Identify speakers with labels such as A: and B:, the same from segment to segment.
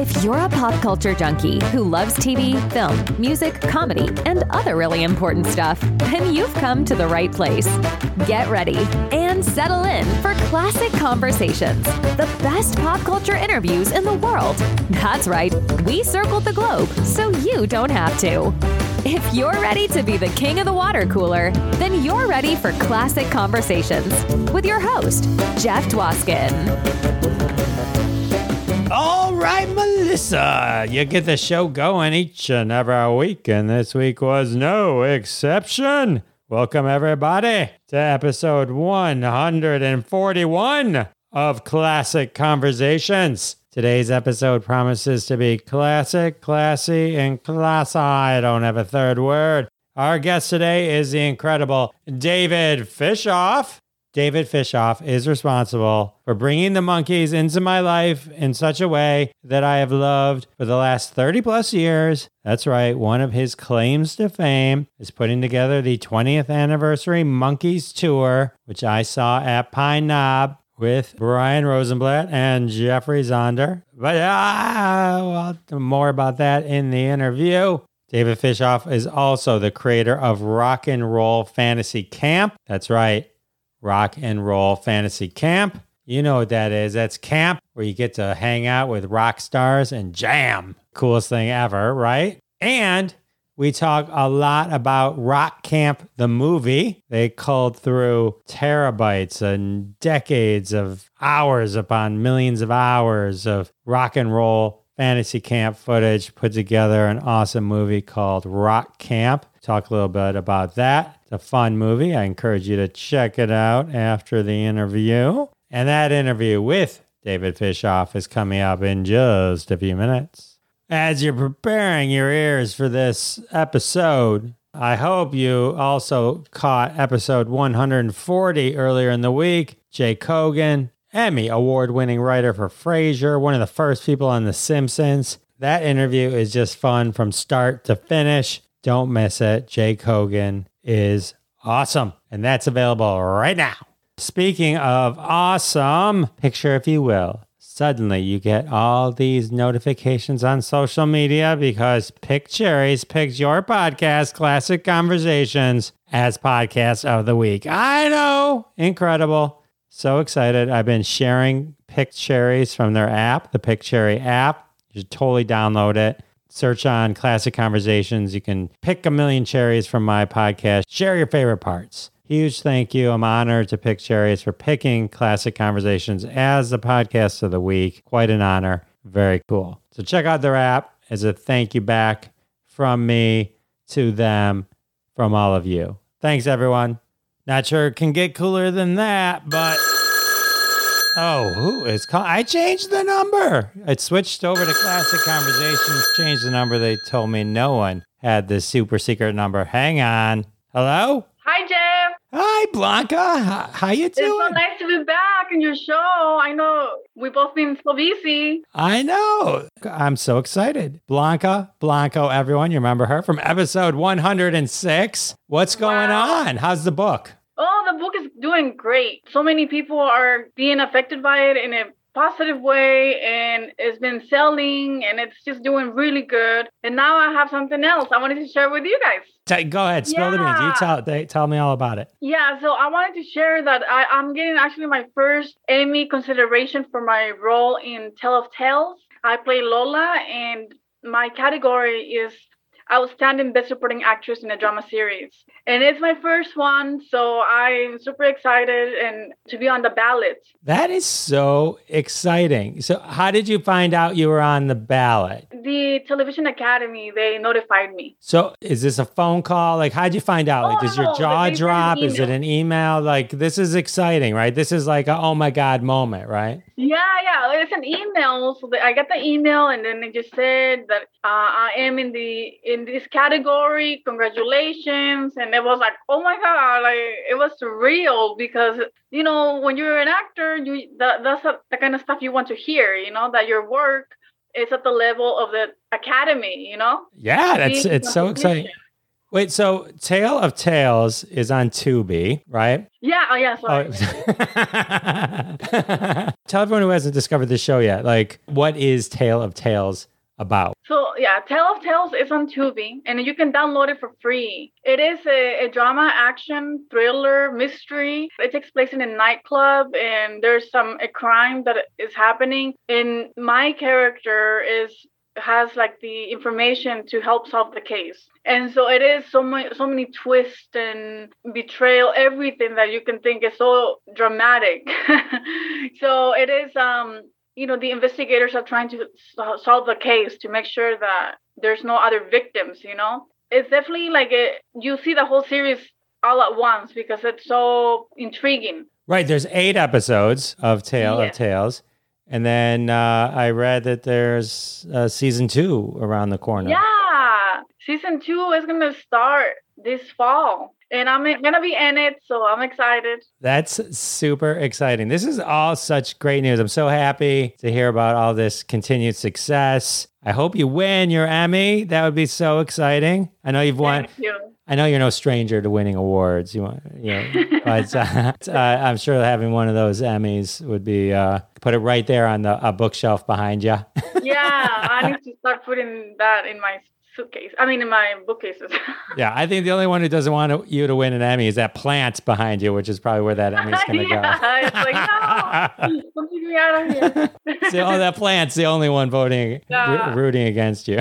A: If you're a pop culture junkie who loves TV, film, music, comedy, and other really important stuff, then you've come to the right place. Get ready and settle in for Classic Conversations, the best pop culture interviews in the world. That's right, we circled the globe so you don't have to. If you're ready to be the king of the water cooler, then you're ready for Classic Conversations with your host, Jeff Dwoskin.
B: All right, Melissa, you get the show going each and every week, and this week was no exception. Welcome, everybody, to episode 141 of Classic Conversations. Today's episode promises to be classic, classy, and classy. I don't have a third word. Our guest today is the incredible David Fishoff. David Fishoff is responsible for bringing the Monkees into my life in such a way that I have loved for the last 30 plus years. That's right, one of his claims to fame is putting together the 20th anniversary Monkees tour, which I saw at Pine Knob with Brian Rosenblatt and Jeffrey Zonder. But ah, well, more about that in the interview. David Fishoff is also the creator of Rock and Roll Fantasy Camp. That's right, Rock and Roll Fantasy Camp. You know what that is. That's camp where you get to hang out with rock stars and jam. Coolest thing ever, right? And we talk a lot about Rock Camp, the movie. They culled through terabytes and decades of hours upon millions of hours of rock and roll fantasy camp footage, put together an awesome movie called Rock Camp. Talk a little bit about that. It's a fun movie. I encourage you to check it out after the interview. And that interview with David Fishoff is coming up in just a few minutes. As you're preparing your ears for this episode, I hope you also caught episode 140 earlier in the week. Jay Kogan, Emmy award winning writer for Frasier, one of the first people on The Simpsons. That interview is just fun from start to finish. Don't miss it. Jay Kogan is awesome. And that's available right now. Speaking of awesome, picture if you will. Suddenly you get all these notifications on social media because Pick Cherries picked your podcast, Classic Conversations, as podcast of the week. I know. Incredible. So excited. I've been sharing Pick Cherries from their app, the Pick Cherry app. You should totally download it search on classic conversations. You can pick a million cherries from my podcast. Share your favorite parts. Huge thank you. I'm honored to pick cherries for picking classic conversations as the podcast of the week. Quite an honor. Very cool. So check out their app as a thank you back from me to them from all of you. Thanks, everyone. Not sure it can get cooler than that, but. Oh, who is call? I changed the number. I switched over to Classic Conversations, changed the number. They told me no one had this super secret number. Hang on. Hello?
C: Hi, Jeff.
B: Hi, Blanca. How, how you
C: It's so nice to be back in your show. I know we've both been so busy.
B: I know. I'm so excited. Blanca, Blanco, everyone. You remember her from episode 106? What's going
C: Wow.
B: on? How's the book?
C: Oh, the book is doing great. So many people are being affected by it in a positive way, and it's been selling, and it's just doing really good. And now I have something else I wanted to share with you guys.
B: Go ahead, spill the beans. You tell, they, tell me all about it.
C: Yeah, so I wanted to share that I, I'm getting actually my first Emmy consideration for my role in Tale of Tales. I play Lola, and my category is Outstanding Best Supporting Actress in a Drama Series. And it's my first one, so I'm super excited and to be on the ballot.
B: That is so exciting. So, how did you find out you were on the ballot?
C: The Television Academy, they notified me.
B: So, is this a phone call? Like, how'd you find out? Like,
C: Oh,
B: does your jaw
C: they
B: drop? Is it an email? Like, this is exciting, right? This is like a oh my God moment, right?
C: Yeah, yeah, it's an email. So I got the email, and then it just said that uh, I am in the in this category. Congratulations! And it was like, oh my god, like it was surreal because you know when you're an actor, you that, that's a, the kind of stuff you want to hear. You know that your work is at the level of the academy. You know.
B: Yeah, that's it's so exciting. Wait, so Tale of Tales is on Tubi, right?
C: Yeah, oh yeah, sorry.
B: Oh. Tell everyone who hasn't discovered the show yet, like, what is Tale of Tales about?
C: So yeah, Tale of Tales is on Tubi, and you can download it for free. It is a, a drama, action, thriller, mystery. It takes place in a nightclub, and there's some a crime that is happening. And my character is has like the information to help solve the case. And so it is so many so many twists and betrayal, everything that you can think is so dramatic. so it is um you know the investigators are trying to solve the case to make sure that there's no other victims you know? It's definitely like a, you see the whole series all at once because it's so intriguing.
B: Right there's eight episodes of tale yes. of tales and then uh, i read that there's uh, season two around the corner.
C: Yeah season two is going to start this fall and I'm gonna be in it, so I'm excited.
B: That's super exciting. This is all such great news. I'm so happy to hear about all this continued success. I hope you win your Emmy. That would be so exciting. I know you've won.
C: You.
B: I know you're no stranger to winning awards. You want, you know, but uh, uh, I'm sure having one of those Emmys would be uh, put it right there on the bookshelf behind you.
C: yeah, I need to start putting that in my suitcase. I mean, in my bookcases.
B: yeah, I think the only one who doesn't want you to win an Emmy is that plant behind you, which is probably where that Emmy's going to
C: yeah, go. it's like, no, take me out of here.
B: so, oh, that plant's the only one voting, yeah. rooting against you.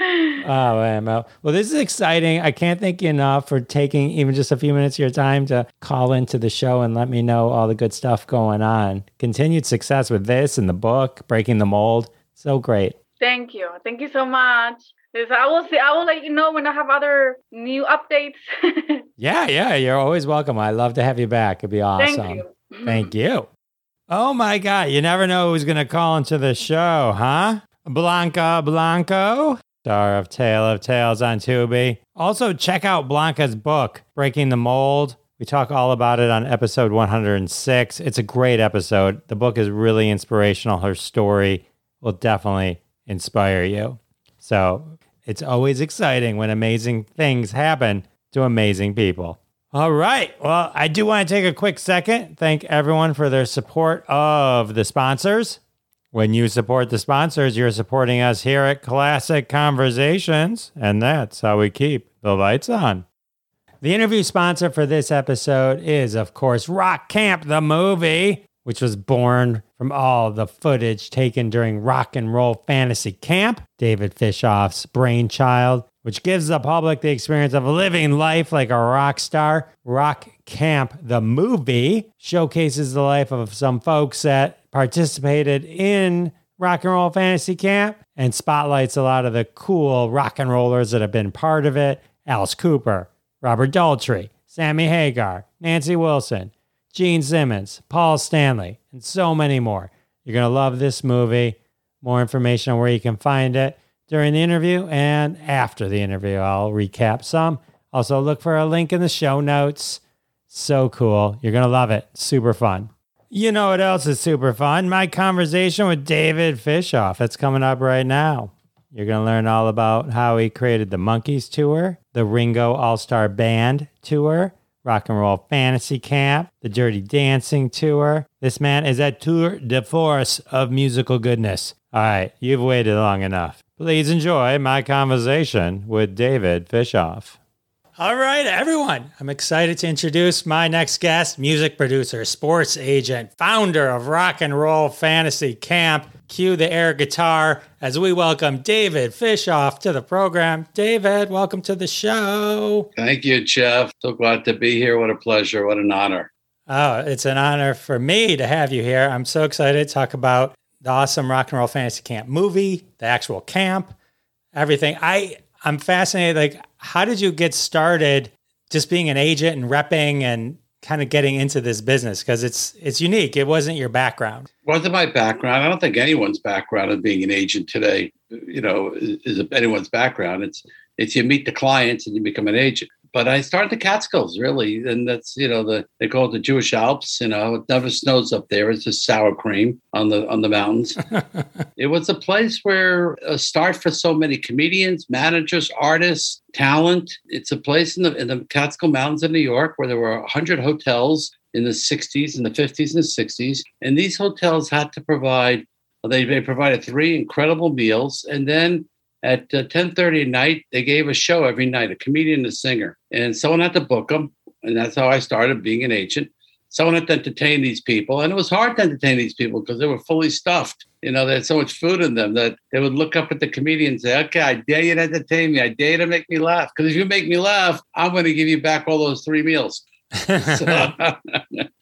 B: oh man, Well, this is exciting. I can't thank you enough for taking even just a few minutes of your time to call into the show and let me know all the good stuff going on. Continued success with this and the book, breaking the mold. So great.
C: Thank you. Thank you so much. I will see. I will let you know when I have other new updates.
B: yeah, yeah, you're always welcome. I love to have you back. It'd be awesome.
C: Thank you.
B: Thank you. Oh my God, you never know who's gonna call into the show, huh? Blanca Blanco, star of Tale of Tales on Tubi. Also, check out Blanca's book, Breaking the Mold. We talk all about it on episode 106. It's a great episode. The book is really inspirational. Her story will definitely inspire you. So it's always exciting when amazing things happen to amazing people. All right. Well, I do want to take a quick second. Thank everyone for their support of the sponsors. When you support the sponsors, you're supporting us here at Classic Conversations, and that's how we keep the lights on. The interview sponsor for this episode is, of course, Rock Camp, the movie which was born from all the footage taken during Rock and Roll Fantasy Camp, David Fishoff's brainchild, which gives the public the experience of living life like a rock star. Rock Camp, the movie, showcases the life of some folks that participated in Rock and Roll Fantasy Camp and spotlights a lot of the cool rock and rollers that have been part of it Alice Cooper, Robert Daltrey, Sammy Hagar, Nancy Wilson, Gene Simmons, Paul Stanley, and so many more. You're going to love this movie. More information on where you can find it during the interview and after the interview. I'll recap some. Also, look for a link in the show notes. So cool. You're going to love it. Super fun. You know what else is super fun? My conversation with David Fishoff. That's coming up right now. You're going to learn all about how he created the Monkees tour, the Ringo All Star Band tour, Rock and Roll Fantasy Camp, the Dirty Dancing Tour. This man is a tour de force of musical goodness. All right, you've waited long enough. Please enjoy my conversation with David Fishoff. All right, everyone. I'm excited to introduce my next guest, music producer, sports agent, founder of Rock and Roll Fantasy Camp, Cue the air guitar as we welcome David Fishoff to the program. David, welcome to the show.
D: Thank you, Jeff. So glad to be here. What a pleasure. What an honor.
B: Oh, it's an honor for me to have you here. I'm so excited to talk about the awesome Rock and Roll Fantasy Camp movie, the actual camp, everything. I I'm fascinated. Like, how did you get started just being an agent and repping and kind of getting into this business because it's it's unique. It wasn't your background.
D: Wasn't my background. I don't think anyone's background of being an agent today, you know, is, is anyone's background. It's it's you meet the clients and you become an agent. But I started the Catskills really, and that's you know the they call it the Jewish Alps. You know, it never snows up there; it's just sour cream on the on the mountains. it was a place where a start for so many comedians, managers, artists, talent. It's a place in the in the Catskill Mountains in New York where there were hundred hotels in the 60s and the 50s and the 60s, and these hotels had to provide. They, they provided three incredible meals, and then at 10:30 uh, at night, they gave a show every night, a comedian, a singer, and someone had to book them, and that's how I started being an agent. Someone had to entertain these people, and it was hard to entertain these people because they were fully stuffed. You know, they had so much food in them that they would look up at the comedian and say, "Okay, I dare you to entertain me. I dare you to make me laugh. Because if you make me laugh, I'm going to give you back all those three meals." So,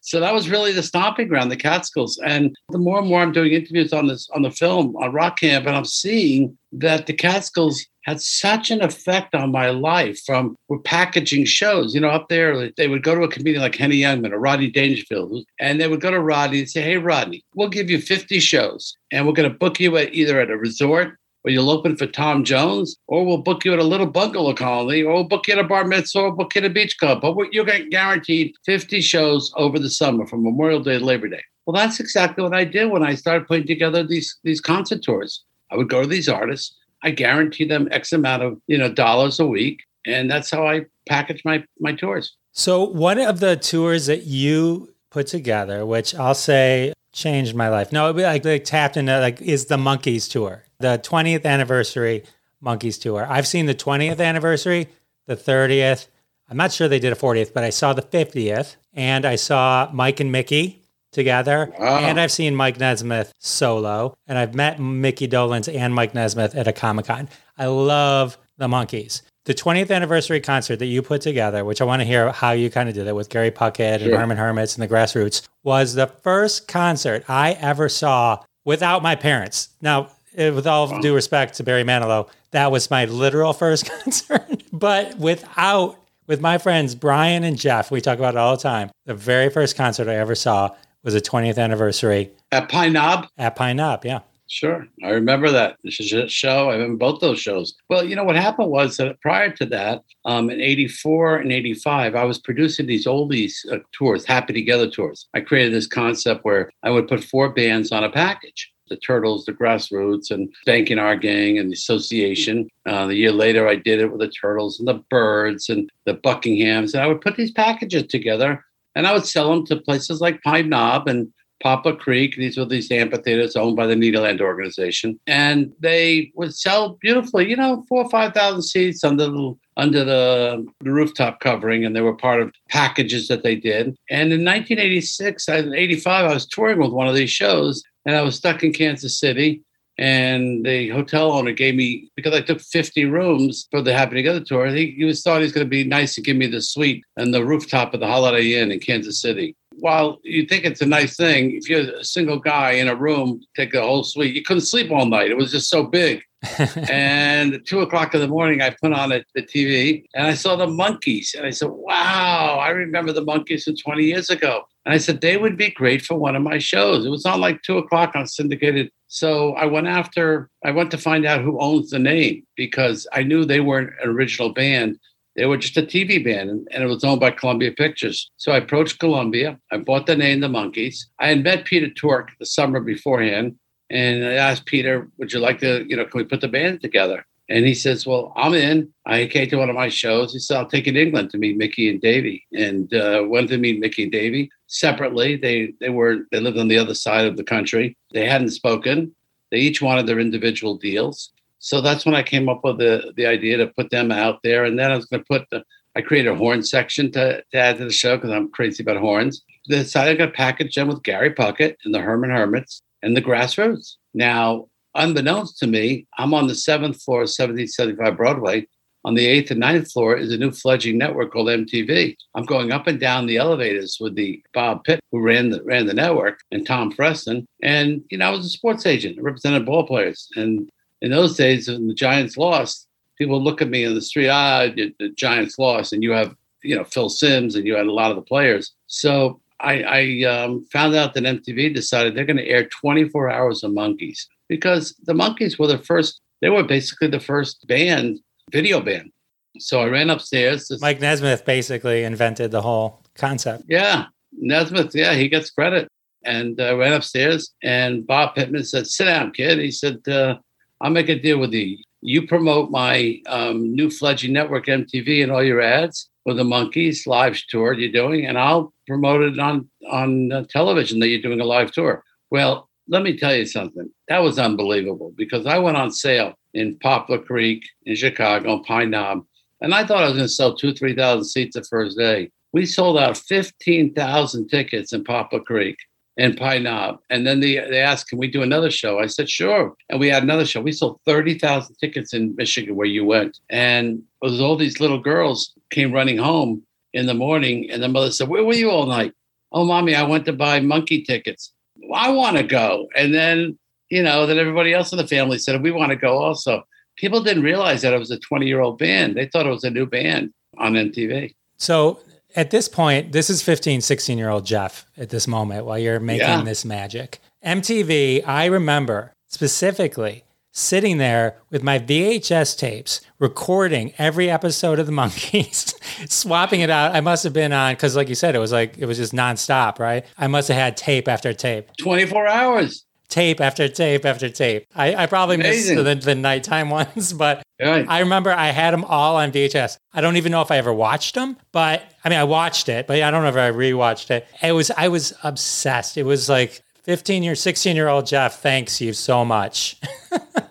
D: so, that was really the stomping ground, the Catskills. And the more and more I'm doing interviews on this on the film on Rock Camp, and I'm seeing that the Catskills had such an effect on my life from we're packaging shows. You know, up there, they would go to a comedian like Henny Youngman or Rodney Dangerfield, and they would go to Rodney and say, Hey, Rodney, we'll give you 50 shows, and we're going to book you at either at a resort or you'll open for Tom Jones, or we'll book you at a little bungalow colony, or we'll book you at a bar mitzvah, or book you at a beach club. But you're guaranteed 50 shows over the summer from Memorial Day to Labor Day. Well, that's exactly what I did when I started putting together these these concert tours. I would go to these artists. I guarantee them X amount of you know dollars a week, and that's how I package my my tours.
B: So one of the tours that you put together, which I'll say changed my life. No, it like, like tapped into like is the Monkees tour the 20th anniversary Monkees tour. I've seen the 20th anniversary, the 30th. I'm not sure they did a 40th, but I saw the 50th and I saw Mike and Mickey together. Wow. And I've seen Mike Nesmith solo. And I've met Mickey Dolenz and Mike Nesmith at a Comic Con. I love the Monkees. The 20th anniversary concert that you put together, which I want to hear how you kind of did it with Gary Puckett sure. and Herman Hermits and the Grassroots, was the first concert I ever saw without my parents. Now, with all wow. due respect to Barry Manilow, that was my literal first concert. but without, with my friends Brian and Jeff, we talk about it all the time. The very first concert I ever saw was the 20th anniversary
D: at Pine Knob.
B: At Pine Knob, yeah.
D: Sure. I remember that show. I remember both those shows. Well, you know, what happened was that prior to that, um, in 84 and 85, I was producing these oldies uh, tours, Happy Together tours. I created this concept where I would put four bands on a package the Turtles, the Grassroots, and Spanky and Our Gang and the Association. Uh, the year later, I did it with the Turtles and the Byrds and the Buckinghams. And I would put these packages together and I would sell them to places like Pine Knob and Poplar Creek. These were these amphitheaters owned by the Nederlander organization. And they would sell beautifully, you know, four or 5,000 seats under the under the, the, rooftop covering, and they were part of packages that they did. And in 1986, 85, I was touring with one of these shows, and I was stuck in Kansas City. And the hotel owner gave me because I took 50 rooms for the Happy Together tour. He, he was thought he was going to be nice to give me the suite and the rooftop of the Holiday Inn in Kansas City. While you think it's a nice thing, if you're a single guy in a room, take a whole suite, you couldn't sleep all night. It was just so big. and at two o'clock in the morning, I put on the TV and I saw the Monkees. And I said, wow, I remember the Monkees from 20 years ago. And I said, they would be great for one of my shows. It was on like two o'clock on syndicated. So I went after, I went to find out who owns the name because I knew they weren't an original band. They were just a TV band and, and it was owned by Columbia Pictures. So I approached Columbia. I bought the name The Monkees. I had met Peter Tork the summer beforehand. And I asked Peter, would you like to, you know, can we put the band together? And he says, Well, I'm in. I came to one of my shows. He said, I'll take to England to meet Mickey and Davey. And uh, went to meet Mickey and Davey separately. They they were they lived on the other side of the country. They hadn't spoken. They each wanted their individual deals. So that's when I came up with the the idea to put them out there. And then I was gonna put the I created a horn section to, to add to the show because I'm crazy about horns. Decided to package them with Gary Puckett and the Herman Hermits and the Grassroots. Now unbeknownst to me, I'm on the seventh floor of 1775 Broadway. On the eighth and ninth floor is a new fledgling network called MTV. I'm going up and down the elevators with the Bob Pitt, who ran the ran the network, and Tom Freston. And you know, I was a sports agent, I represented ball players. And in those days, when the Giants lost, people look at me in the street, ah, the Giants lost, and you have you know Phil Simms, and you had a lot of the players. So I, I um, found out that MTV decided they're going to air 24 hours of Monkees because the Monkees were the first, they were basically the first band, video band. So I ran upstairs. To,
B: Mike Nesmith basically invented the whole concept.
D: yeah, Nesmith. Yeah, he gets credit. And I ran upstairs, and Bob Pittman said, "Sit down, kid." He said, uh, "I'll make a deal with you. You promote my um, new fledgling network, MTV, and all your ads with the Monkees live tour you're doing, and I'll promote it on on uh, television that you're doing a live tour." Well, let me tell you something. That was unbelievable because I went on sale in Poplar Creek in Chicago, Pine Knob, and I thought I was going to sell two, three thousand seats the first day. We sold out fifteen thousand tickets in Poplar Creek and Pine Knob. And then they, they asked, can we do another show? I said, sure. And we had another show. We sold 30,000 tickets in Michigan where you went. And was all these little girls came running home in the morning. And the mother said, where were you all night? Oh, mommy, I went to buy monkey tickets. I want to go. And then, you know, then everybody else in the family said, we want to go also. People didn't realize that it was a 20 year old band. They thought it was a new band on MTV.
B: So at this point, this is 15, 16 year old Jeff at this moment while you're making
D: Yeah.
B: this magic. MTV, I remember specifically sitting there with my VHS tapes, recording every episode of the Monkees, swapping it out. I must have been on, because like you said, it was like, it was just nonstop, right? I must have had tape after tape,
D: 24 hours.
B: tape after tape after tape. I, I probably
D: Amazing.
B: missed the, the nighttime ones, but
D: Right.
B: I remember I had them all on VHS. I don't even know if I ever watched them, but I mean, I watched it, but I don't know if I rewatched it. It was, I was obsessed. It was like 15 year, 16 year old Jeff, thanks you so much.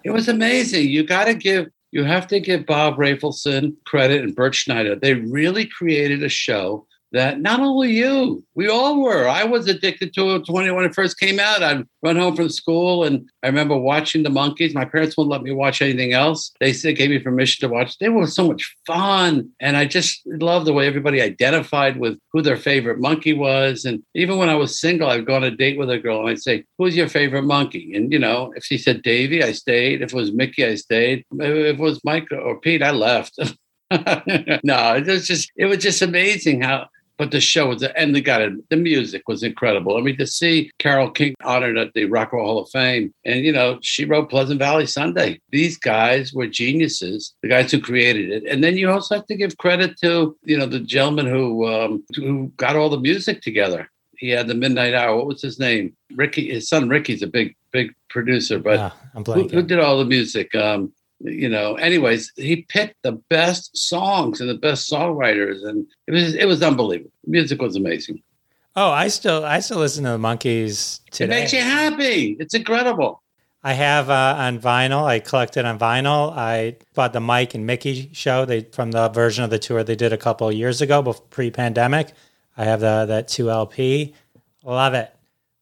D: It was amazing. You got to give, you have to give Bob Rafelson credit and Bert Schneider. They really created a show that not only you, we all were. I was addicted to it 20 when it first came out. I'd run home from school and I remember watching the Monkees. My parents wouldn't let me watch anything else. They said gave me permission to watch. They were so much fun. And I just loved the way everybody identified with who their favorite monkey was. And even when I was single, I'd go on a date with a girl and I'd say, Who's your favorite monkey? And you know, if she said Davy, I stayed. If it was Mickey, I stayed. If it was Mike or Pete, I left. no, it was just it was just amazing how but the show was the and the got it. the music was incredible. I mean, to see Carole King honored at the Rock and Roll Hall of Fame, and you know, she wrote Pleasant Valley Sunday. These guys were geniuses, the guys who created it. And then you also have to give credit to you know the gentleman who um, who got all the music together. He had the Midnight Hour. What was his name? Ricky. His son Ricky's a big big producer, but
B: Ah, I'm
D: who, who did all the music? Um, you know, anyways, he picked the best songs and the best songwriters, and it was it was unbelievable. The music was amazing.
B: Oh, I still, I still listen to the Monkees
D: It makes you happy. It's incredible.
B: I have uh, on vinyl. I collected on vinyl. I bought the Mike and Mickey show. They from the version of the tour they did a couple of years ago, pre-pandemic. I have the that two LP. Love it,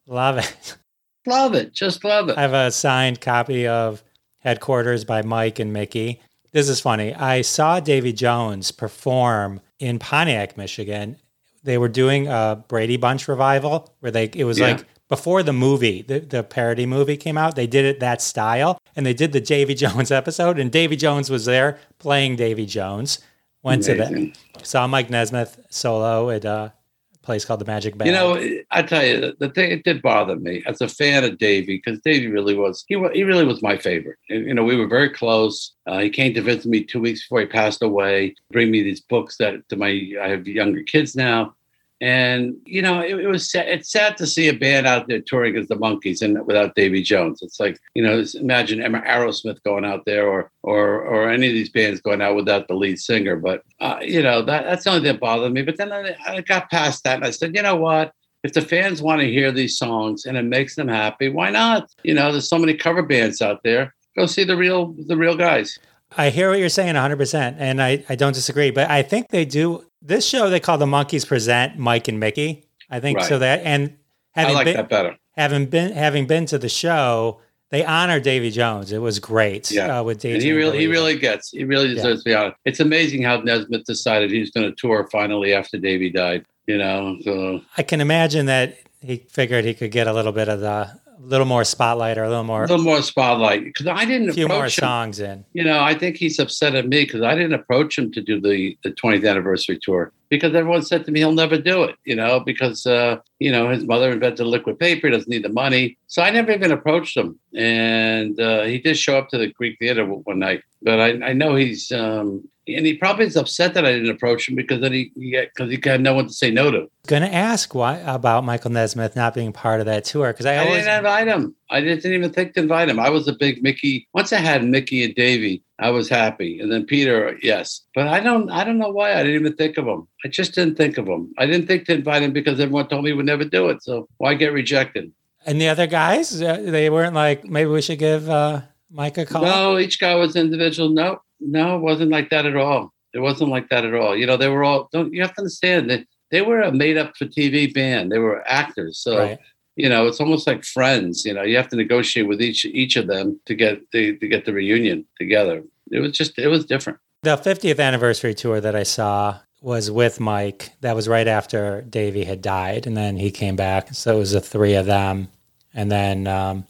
B: love it.
D: Love it. Just love it.
B: I have a signed copy of Headquarters by Mike and Mickey. This is funny. I saw Davy Jones perform in Pontiac, Michigan. They were doing a Brady Bunch revival where they it was
D: Yeah.
B: like before the movie, the, the parody movie came out, they did it that style and they did the Davy Jones episode and Davy Jones was there playing Davy Jones. Went to
D: Amazing.
B: that. Saw Mike Nesmith solo at a place called the Magic Band.
D: You know, I tell you, the- thing it did bother me as a fan of Davey because Davey really was he wa- he really was my favorite. And, You know, we were very close. Uh, he came to visit me two weeks before he passed away. Bring me these books that to my I have younger kids now, and you know, it, it was sad, it's sad to see a band out there touring as the Monkees and without Davy Jones. It's like you know, imagine Emma Aerosmith going out there or or or any of these bands going out without the lead singer. But uh, you know, that that's the only thing that bothered me. But then I, I got past that and I said, you know what? If the fans want to hear these songs and it makes them happy, why not? You know, there's so many cover bands out there. Go see the real the real guys.
B: I hear what you're saying 100%, and I, I don't disagree. But I think they do this show they call the Monkees Present Mike and Mickey. I think
D: Right.
B: so that and
D: I
B: having
D: like
B: been,
D: that better.
B: having been having been to the show, they honor Davy Jones. It was great.
D: Yeah.
B: uh, with Davy.
D: And he really he really gets he really
B: Yeah.
D: deserves to be honest. It's amazing how Nesmith decided he was going to tour finally after Davy died. You know, so
B: I can imagine that he figured he could get a little bit of the little more spotlight or a little more
D: a little more spotlight because I didn't
B: a few more
D: him.
B: songs in.
D: You know, I think he's upset at me because I didn't approach him to do the, the 20th anniversary tour because everyone said to me he'll never do it, you know, because, uh, you know, his mother invented liquid paper, he doesn't need the money. So I never even approached him. And uh, he did show up to the Greek Theater one night, but I, I know he's, um, and he probably is upset that I didn't approach him because then he because he, he had no one to say no to.
B: Going to ask why about Michael Nesmith not being part of that tour because I,
D: I
B: always
D: didn't invite him. I didn't even think to invite him. I was a big Mickey. Once I had Mickey and Davey, I was happy, and then Peter, yes. But I don't, I don't know why I didn't even think of him. I just didn't think of him. I didn't think to invite him because everyone told me we would never do it. So why get rejected?
B: and the other guys uh, they weren't like maybe we should give uh, Mike a call.
D: No, each guy was individual. No, no, it wasn't like that at all. It wasn't like that at all. You know, they were all. Don't you have to understand that they were a made up for TV band. They were actors, so
B: Right.
D: you know it's almost like friends. You know, you have to negotiate with each each of them to get the to get the reunion together. It was just it was different.
B: The 50th anniversary tour that I saw was with Mike. That was right after Davey had died, and then he came back. So it was the three of them, and then um,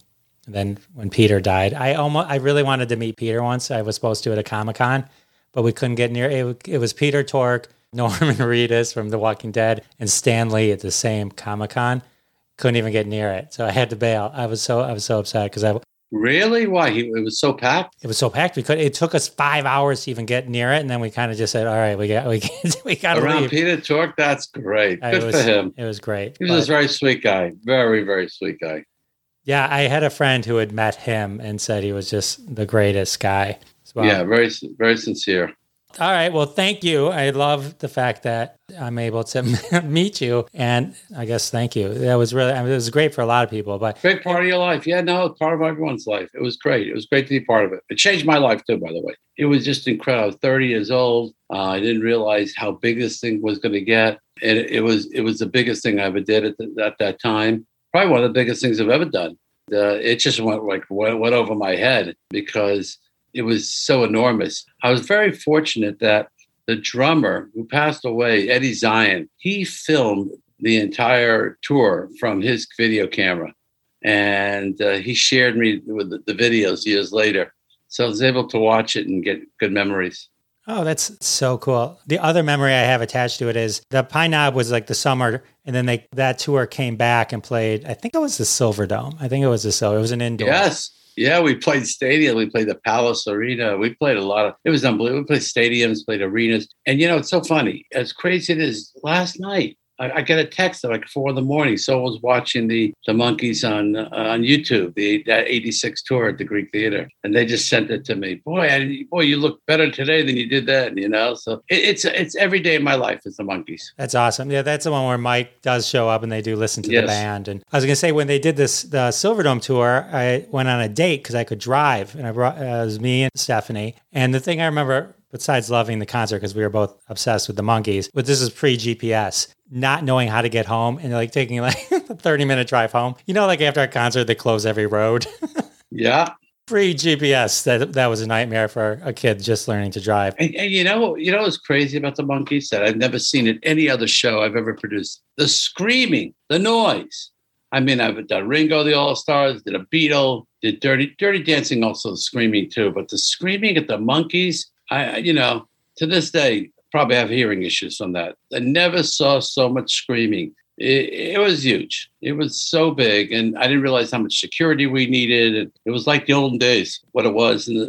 B: and then when Peter died, I almost I really wanted to meet Peter once. I was supposed to at a Comic Con, but we couldn't get near. It, it was Peter Tork, Norman Reedus from The Walking Dead, and Stan Lee at the same Comic Con. Couldn't even get near it, so I had to bail. I was so I was so upset because I
D: Really? Why? He, it was so packed.
B: it was so packed. We could. It took us five hours to even get near it, and then we kind of just said, "All right, we got we we got to
D: Around
B: leave."
D: Peter Tork, that's great. Good
B: was,
D: for him.
B: It was great.
D: He was
B: But,
D: a very sweet guy. Very, very sweet guy.
B: Yeah, I had a friend who had met him and said he was just the greatest guy. as well.
D: Yeah, very, very sincere.
B: All right. Well, thank you. I love the fact that I'm able to meet you, and I guess thank you. That was really. I mean, it was great for a lot of people, but
D: Big part of your life. Yeah, no, part of everyone's life. It was great. It was great to be part of it. It changed my life too, by the way. It was just incredible. I was 30 years old. Uh, I didn't realize how big this thing was going to get. And it, it was it was the biggest thing I ever did at, the, at that time. Probably one of the biggest things I've ever done. Uh, it just went like went, went over my head because it was so enormous. I was very fortunate that the drummer who passed away, Eddie Zion, he filmed the entire tour from his video camera and uh, he shared me with the, the videos years later. So I was able to watch it and get good memories.
B: Oh, that's so cool. The other memory I have attached to it is the Pine Knob was like the summer, and then they that tour came back and played. I think it was the Silver Dome. I think it was the Silver. It was an indoor.
D: Yes. Yeah, we played stadium. We played the Palace Arena. We played a lot of. It was unbelievable. We played stadiums, played arenas, and you know it's so funny. As crazy as last night I, I get a text at like four in the morning. So I was watching the the Monkees on uh, on YouTube, the that '86 tour at the Greek Theater, and they just sent it to me. Boy, I, boy, you look better today than you did then. You know, so it, it's it's every day of my life is the Monkees.
B: That's awesome. Yeah, that's the one where Mike does show up and they do listen to the band. And I was gonna say when they did this the Silverdome tour, I went on a date because I could drive, and I brought uh, it was me and Stephanie. And the thing I remember, besides loving the concert because we were both obsessed with the Monkees, but this is pre GPS. Not knowing how to get home and like taking like a 30 minute drive home. You know, like after a concert, they close every road.
D: Yeah,
B: Free GPS, that that was a nightmare for a kid just learning to drive.
D: And, and you know, you know what's crazy about the Monkees that I've never seen at any other show I've ever produced? The screaming, the noise. I mean, I've done Ringo, the All Stars, did a Beatle, did Dirty Dirty Dancing, also the screaming too. But the screaming at the Monkees, I, I- you know, to this day, probably have hearing issues from that. I never saw so much screaming. It, it was huge. It was so big, and I didn't realize how much security we needed. And it was like the olden days, what it was in the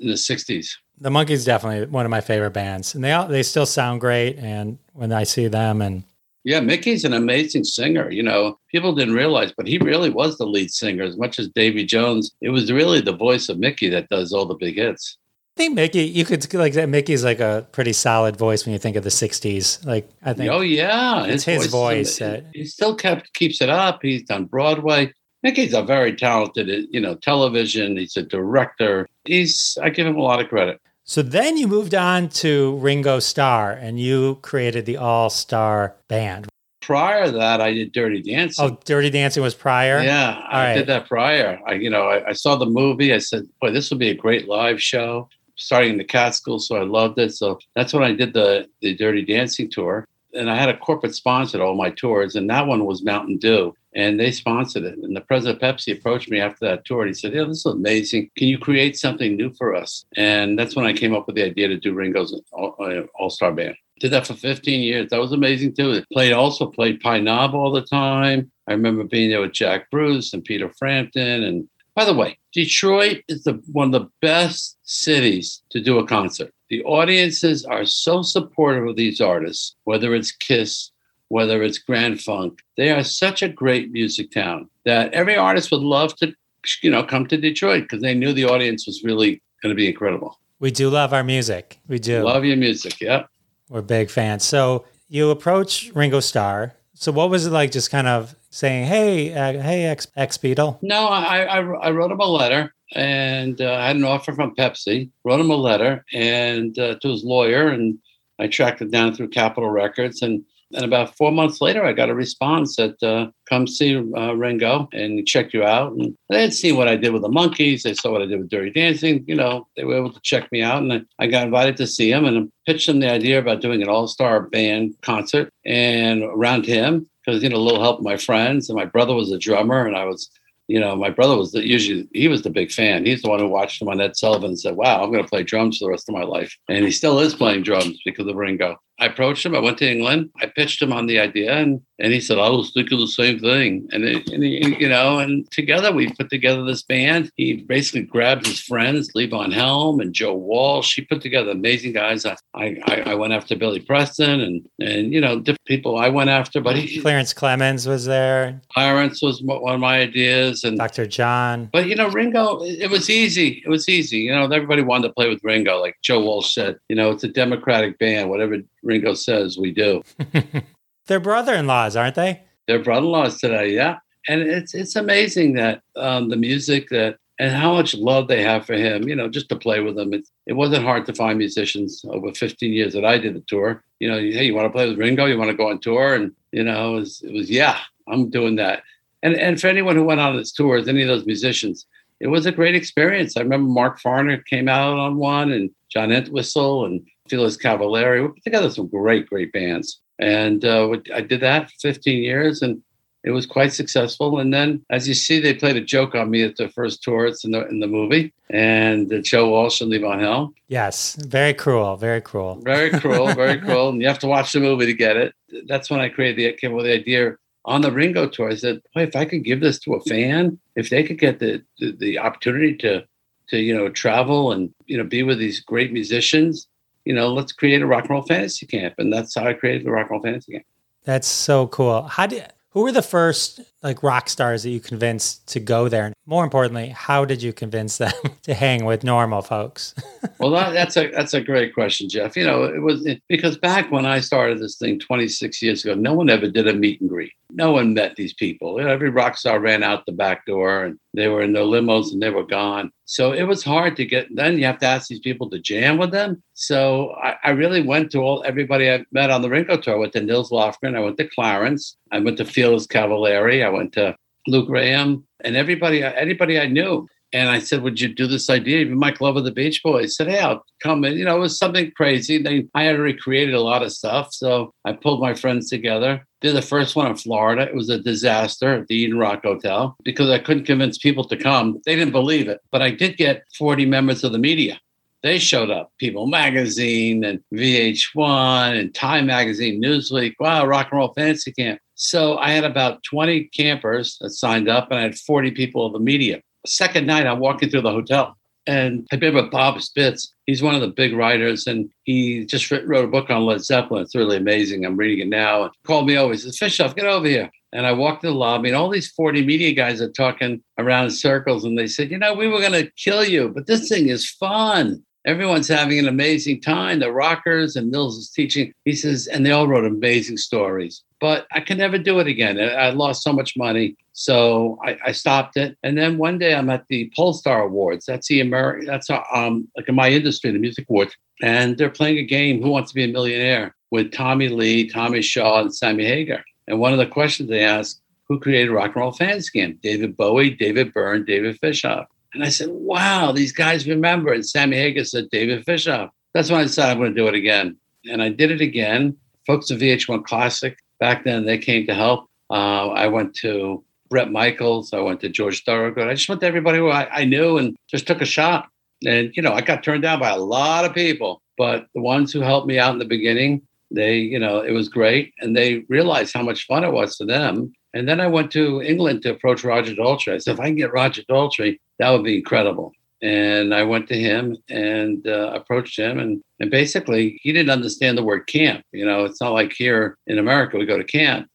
D: in the '60s.
B: The Monkees definitely one of my favorite bands, and they all, they still sound great. And when I see them, and
D: Yeah, Mickey's an amazing singer. You know, people didn't realize, but he really was the lead singer. As much as Davy Jones, it was really the voice of Mickey that does all the big hits.
B: I think Mickey, you could like that. Mickey's like a pretty solid voice when you think of the '60s. Like I think,
D: Oh yeah,
B: It's his
D: is
B: voice that-
D: he still kept keeps it up. He's done Broadway. Mickey's a very talented, uh, you know, television. He's a director. He's I give him a lot of credit.
B: so then you moved on to Ringo Starr, and you created the All Star Band.
D: Prior to that, I did Dirty Dancing.
B: Oh, Dirty Dancing was prior.
D: Yeah, I
B: right.
D: did that prior. I, you know, I, I saw the movie. I said, "Boy, this will be a great live show." Starting in the Catskills, so I loved it. So that's when I did the the Dirty Dancing tour, and I had a corporate sponsor to all my tours, and that one was Mountain Dew, and they sponsored it. And the president of Pepsi approached me after that tour, and he said, "Yeah, this is amazing. Can you create something new for us?" And that's when I came up with the idea to do Ringo's uh, uh, All Star Band. Did that for 15 years. That was amazing too. Played also played Pine Knob all the time. I remember being there with Jack Bruce and Peter Frampton. And by the way, Detroit is the one of the best cities to do a concert. The audiences are so supportive of these artists, whether it's Kiss, whether it's Grand Funk. They are such a great music town that every artist would love to, you know, come to Detroit because they knew the audience was really going to be incredible.
B: We do love our music. We do.
D: Love your music. Yeah.
B: We're big fans. So you approach Ringo Starr. So what was it like just kind of saying, hey, uh, hey, ex, ex Beatle?
D: No, I, I, I, wrote him a letter and uh, I had an offer from Pepsi, wrote him a letter and uh, to his lawyer, and I tracked it down through Capitol Records. And and about four months later, I got a response that uh, come see uh, Ringo and check you out. And they had seen what I did with the Monkees. They saw what I did with Dirty Dancing. You know, they were able to check me out. And I, I got invited to see him and pitched him the idea about doing an all star band concert and around him because, you know, a little help my friends. And my brother was a drummer and I was you know, my brother was the, usually he was the big fan. He's the one who watched him on Ed Sullivan and said, "Wow, I'm going to play drums for the rest of my life." And he still is playing drums because of Ringo. I approached him. I went to England. I pitched him on the idea, and and he said, "I was thinking the same thing." And, it, and he, you know, and together we put together this band. He basically grabbed his friends, Levon Helm and Joe Walsh. He put together amazing guys. I I, I went after Billy Preston and and you know different people I went after, but he,
B: Clarence Clemons was there.
D: Clarence was one of my ideas, and
B: Dr. John.
D: But you know, Ringo, it was easy. It was easy. You know, everybody wanted to play with Ringo, like Joe Walsh said. You know, it's a democratic band. Whatever Ringo says, we do.
B: They're brother-in-laws, aren't they?
D: They're brother-in-laws today, yeah. And it's it's amazing that um, the music that and how much love they have for him. You know, just to play with him. It, it wasn't hard to find musicians over 15 years that I did the tour. You know, hey, you want to play with Ringo? You want to go on tour? And you know, it was, it was yeah, I'm doing that. And and for anyone who went on this tours, any of those musicians, it was a great experience. I remember Mark Farner came out on one, and John Entwistle and Felix Cavaliere. We put together some great, great bands. And uh, I did that for 15 years and it was quite successful. And then, as you see, they played a joke on me at the first tour. It's in the in the movie, and Joe Walsh and Levon Helm.
B: Yes, very cruel, very cruel,
D: very cruel, very cruel. And you have to watch the movie to get it. That's when I created the came up with the idea on the Ringo tour. I said, "Boy, if I could give this to a fan, if they could get the the, the opportunity to to you know travel and you know be with these great musicians." You know, let's create a rock and roll fantasy camp. And that's how I created the rock and roll fantasy camp.
B: That's so cool. How did who were the first like rock stars that you convinced to go there? More importantly, how did you convince them to hang with normal folks?
D: well, that, that's a that's a great question, Jeff. You know, it was because back when I started this thing 26 years ago, no one ever did a meet and greet. No one met these people. Every rock star ran out the back door, and they were in their limos and they were gone. So it was hard to get. Then you have to ask these people to jam with them. So I, I really went to all everybody I met on the Ringo tour. I went to Nils Lofgren. I went to Clarence. I went to Felix Cavaliere. I went to Lou Gramm, and everybody, anybody I knew. And I said, "Would you do this idea?" Even Mike Love of the Beach Boys said, "Hey, I'll come." And you know, it was something crazy. They, I had recreated a lot of stuff, so I pulled my friends together. Did the first one in Florida. It was a disaster at the Eden Rock Hotel because I couldn't convince people to come. They didn't believe it, but I did get 40 members of the media they showed up. People Magazine and VH1 and Time Magazine, Newsweek. Wow, Rock and Roll Fantasy Camp. So I had about 20 campers that signed up, and I had 40 people of the media. Second night, I'm walking through the hotel, and I've been with Bob Spitz. He's one of the big writers, and he just wrote a book on Led Zeppelin. It's really amazing. I'm reading it now. And called me over. He says, Fishoff, get over here. And I walked to the lobby, and all these 40 media guys are talking around in circles. And they said, You know, we were going to kill you, but this thing is fun everyone's having an amazing time. The rockers and Mills is teaching. He says, and they all wrote amazing stories. But I can never do it again. I lost so much money, so I, I stopped it. And then one day I'm at the Pollstar Awards. That's the American. That's a, um like in my industry, the music awards, and they're playing a game. Who wants to be a millionaire? With Tommy Lee, Tommy Shaw, and Sammy Hagar. And one of the questions they asked, who created Rock and Roll Fans Game? David Bowie, David Byrne, David Fishoff. And I said, wow, these guys remember. And Sammy Hagar said, David Fishoff. That's when I decided I'm going to do it again. And I did it again. Folks at VH1 Classic, back then, they came to help. Uh, I went to Bret Michaels. I went to George Thorogood. I just went to everybody who I, I knew and just took a shot. And, you know, I got turned down by a lot of people. But the ones who helped me out in the beginning, they, you know, it was great. And they realized how much fun it was for them. And then I went to England to approach Roger Daltrey. I said, if I can get Roger Daltrey, that would be incredible. And I went to him and uh, approached him, and and basically he didn't understand the word camp. You know, it's not like here in America we go to camp,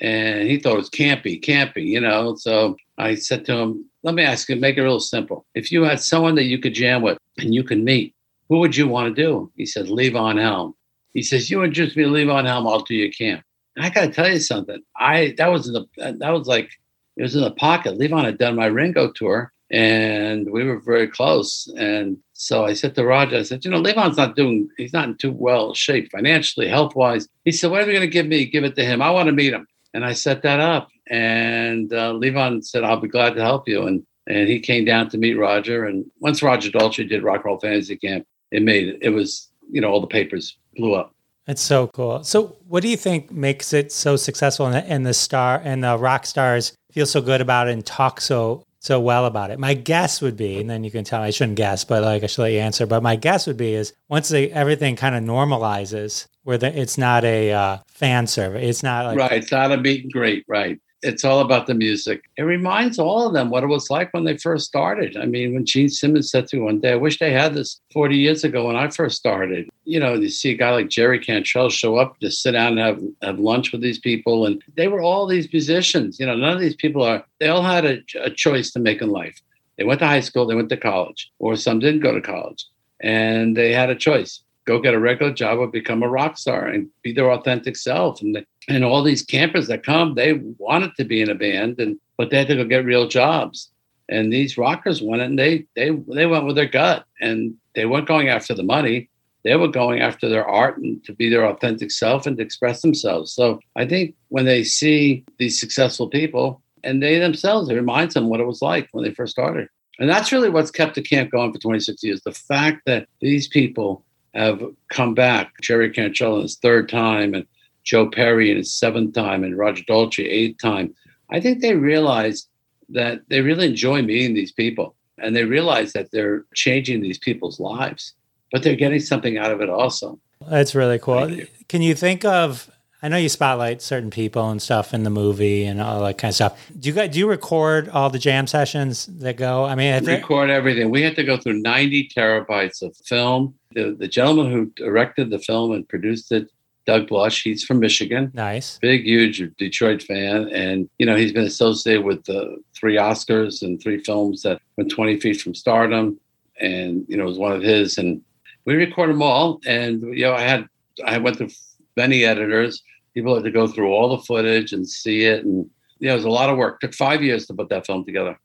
D: and he thought it was campy, campy. You know, so I said to him, "Let me ask you, make it real simple. If you had someone that you could jam with and you can meet, who would you want to do?" He said, "Levon Helm." He says, "You introduce me to Levon Helm, I'll do your camp." And I got to tell you something. I that was in the that was like it was in the pocket. Levon had done my Ringo tour, and we were very close. And so I said to Roger, I said, you know, Levon's not doing, he's not in too well shape financially, health wise. He said, what are you're going to give me, give it to him. I want to meet him. And I set that up. And uh, Levon said, I'll be glad to help you. And and he came down to meet Roger. And once Roger Daltrey did Rock Roll Fantasy Camp, it made it. It was, you know, all the papers blew up.
B: It's so cool. So, what do you think makes it so successful, and the, and the star and the rock stars feel so good about it and talk so so well about it? My guess would be, and then you can tell I shouldn't guess, but like I should let you answer. But my guess would be is once they, everything kind of normalizes, where the, it's not a uh, fan survey, it's not like
D: right, it's not a meet and greet, right? It's all about the music. It reminds all of them what it was like when they first started. I mean, when Gene Simmons said to me one day, I wish they had this 40 years ago when I first started. You know, you see a guy like Jerry Cantrell show up to sit down and have, have lunch with these people. And they were all these musicians. You know, none of these people are, they all had a, a choice to make in life. They went to high school, they went to college, or some didn't go to college. And they had a choice go get a regular job or become a rock star and be their authentic self. And and all these campers that come, they wanted to be in a band, and but they had to go get real jobs. And these rockers went and they they they went with their gut, and they weren't going after the money. They were going after their art and to be their authentic self and to express themselves. So I think when they see these successful people, and they themselves, it reminds them what it was like when they first started. And that's really what's kept the camp going for 26 years. The fact that these people have come back, Jerry Cantrell in his third time, and Joe Perry in his seventh time, and Roger Daltrey eighth time. I think they realize that they really enjoy meeting these people, and they realize that they're changing these people's lives, but they're getting something out of it also.
B: That's really cool. You. Can you think of? I know you spotlight certain people and stuff in the movie and all that kind of stuff. Do you guys, do you record all the jam sessions that go? I mean, I
D: record everything. We had to go through ninety terabytes of film the, the gentleman who directed the film and produced it Doug Blush. He's from Michigan.
B: Nice.
D: Big, huge Detroit fan. And, you know, he's been associated with the three Oscars and three films that went 20 feet from stardom. And, you know, it was one of his. And we record them all. And, you know, I had, I went through many editors. People had to go through all the footage and see it. And, yeah, it was a lot of work. It took five years to put that film together.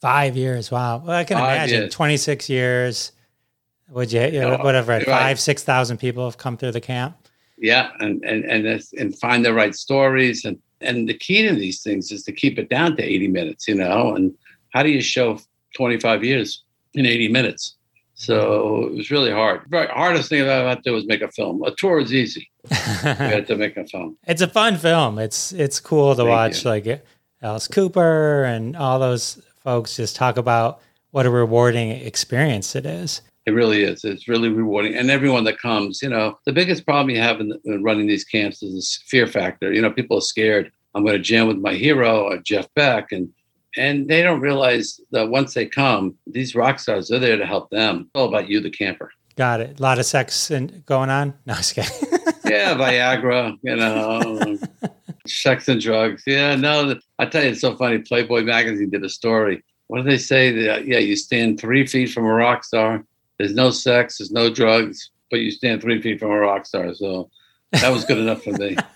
B: Five years. Wow. Well, I can five imagine years. 26 years would you, you know, whatever, right. five, 6,000 people have come through the camp?
D: Yeah. And, and, and, and find the right stories. And, and the key to these things is to keep it down to 80 minutes, you know, and how do you show 25 years in 80 minutes? So it was really hard. The hardest thing I had to do was make a film. A tour is easy. you had to make a film.
B: It's a fun film. It's it's cool to Thank watch you. like Alice Cooper and all those folks just talk about what a rewarding experience it is.
D: It really is. It's really rewarding. And everyone that comes, you know, the biggest problem you have in, in running these camps is this fear factor. You know, people are scared. I'm going to jam with my hero, uh, Jeff Beck, and and they don't realize that once they come, these rock stars are there to help them. It's all about you, the camper.
B: Got it. A lot of sex and going on. No, I was kidding.
D: yeah, Viagra. You know, sex and drugs. Yeah, no. I tell you, it's so funny. Playboy magazine did a story. What do they say? That, uh, yeah, you stand three feet from a rock star there's no sex, there's no drugs, but you stand three feet from a rock star. So that was good enough for me.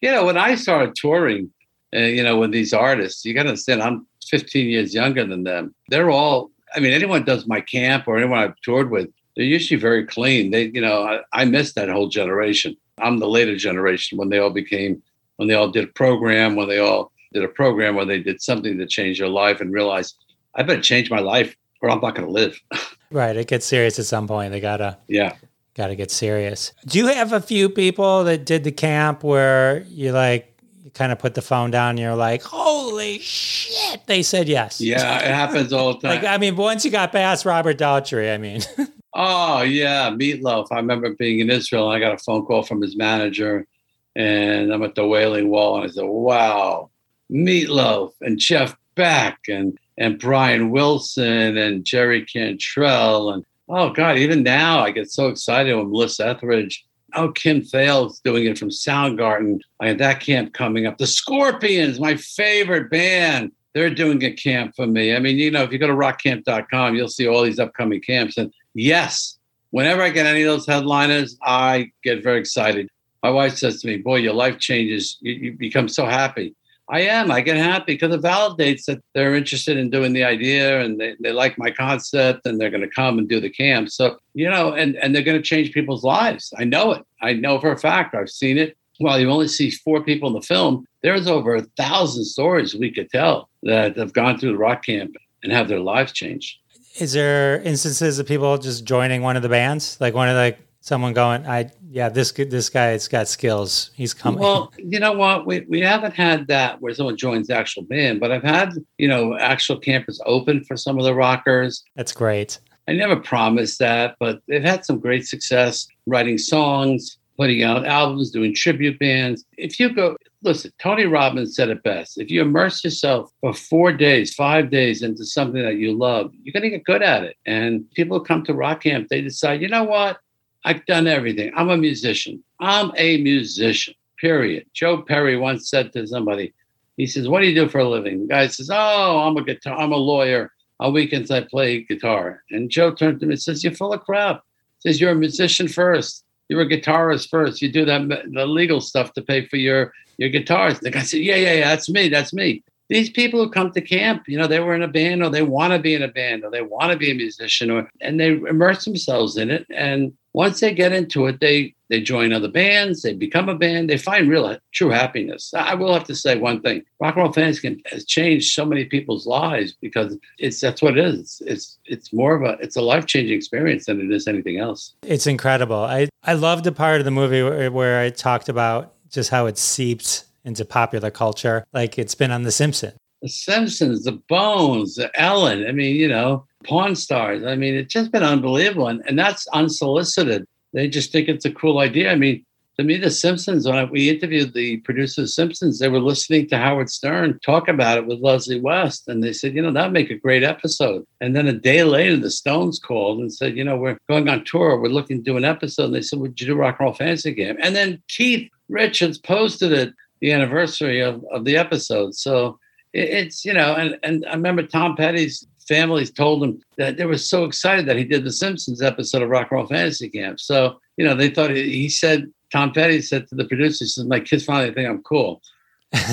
D: You know, when I started touring, uh, you know, with these artists, you got to understand, I'm 15 years younger than them. They're all, I mean, anyone does my camp or anyone I've toured with, they're usually very clean. They, you know, I, I missed that whole generation. I'm the later generation when they all became, when they all did a program, when they all did a program where they did something to change their life and realized I better change my life or I'm not going to live.
B: right. It gets serious at some point. They gotta.
D: Yeah.
B: Got to get serious. Do you have a few people that did the camp where you like kind of put the phone down and you're like, holy shit, they said yes.
D: Yeah, it happens all the time.
B: like, I mean, once you got past Robert Daltrey, I mean.
D: oh, yeah, Meatloaf. I remember being in Israel and I got a phone call from his manager and I'm at the Wailing Wall and I said, wow, Meatloaf and Jeff Beck and and Brian Wilson and Jerry Cantrell and oh god, even now I get so excited when Melissa Etheridge. Oh, Kim Thayil's doing it from Soundgarden. I had that camp coming up. The Scorpions, my favorite band. They're doing a camp for me. I mean, you know, if you go to rockcamp.com, you'll see all these upcoming camps. And yes, whenever I get any of those headliners, I get very excited. My wife says to me, Boy, your life changes. You, you become so happy. I am. I get happy because it validates that they're interested in doing the idea and they, they like my concept and they're going to come and do the camp. So, you know, and, and they're going to change people's lives. I know it. I know for a fact. I've seen it. While you only see four people in the film, there's over a thousand stories we could tell that have gone through the rock camp and have their lives changed.
B: Is there instances of people just joining one of the bands? Like one of the someone going, I yeah, this this guy's got skills. He's coming.
D: Well, you know what? We we haven't had that where someone joins the actual band, but I've had you know actual campus open for some of the rockers.
B: That's great.
D: I never promised that, but they've had some great success writing songs, putting out albums, doing tribute bands. If you go, listen, Tony Robbins said it best. If you immerse yourself for four days, five days into something that you love, you're going to get good at it. And people come to rock camp, they decide, you know what? I've done everything. I'm a musician. I'm a musician, period. Joe Perry once said to somebody, he says, What do you do for a living? The guy says, Oh, I'm a guitar, I'm a lawyer. On weekends I play guitar. And Joe turned to me and says, You're full of crap. He says, You're a musician first. You're a guitarist first. You do that the legal stuff to pay for your your guitars. The guy said, Yeah, yeah, yeah, that's me. That's me. These people who come to camp, you know, they were in a band or they want to be in a band or they want to be a musician or and they immerse themselves in it. And once they get into it, they they join other bands, they become a band, they find real true happiness. I will have to say one thing: rock and roll fans can has changed so many people's lives because it's that's what it is. It's it's, it's more of a it's a life changing experience than it is anything else.
B: It's incredible. I I loved the part of the movie where, where I talked about just how it seeped into popular culture, like it's been on The Simpsons.
D: The Simpsons, The Bones, the Ellen. I mean, you know, Pawn Stars. I mean, it's just been unbelievable, and, and that's unsolicited. They just think it's a cool idea. I mean, to me, The Simpsons, when we interviewed the producer of Simpsons, they were listening to Howard Stern talk about it with Leslie West. And they said, you know, that'd make a great episode. And then a day later, the Stones called and said, you know, we're going on tour. We're looking to do an episode. And they said, would you do Rock and Roll Fantasy Game? And then Keith Richards posted it the anniversary of, of the episode. So it, it's, you know, and, and I remember Tom Petty's families told him that they were so excited that he did the Simpsons episode of Rock and Roll Fantasy Camp. So, you know, they thought he, he said, Tom Petty said to the producer, he my kids finally think I'm cool.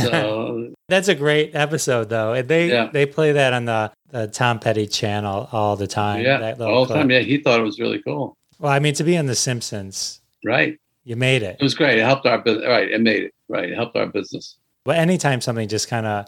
D: So
B: that's a great episode though. And they, yeah. they play that on the, the Tom Petty channel all the time.
D: Yeah. all the time. Yeah. He thought it was really cool.
B: Well, I mean, to be on the Simpsons.
D: Right.
B: You made it.
D: It was great. It helped our business. Right. It made it. Right. It helped our business.
B: But anytime something just kind of,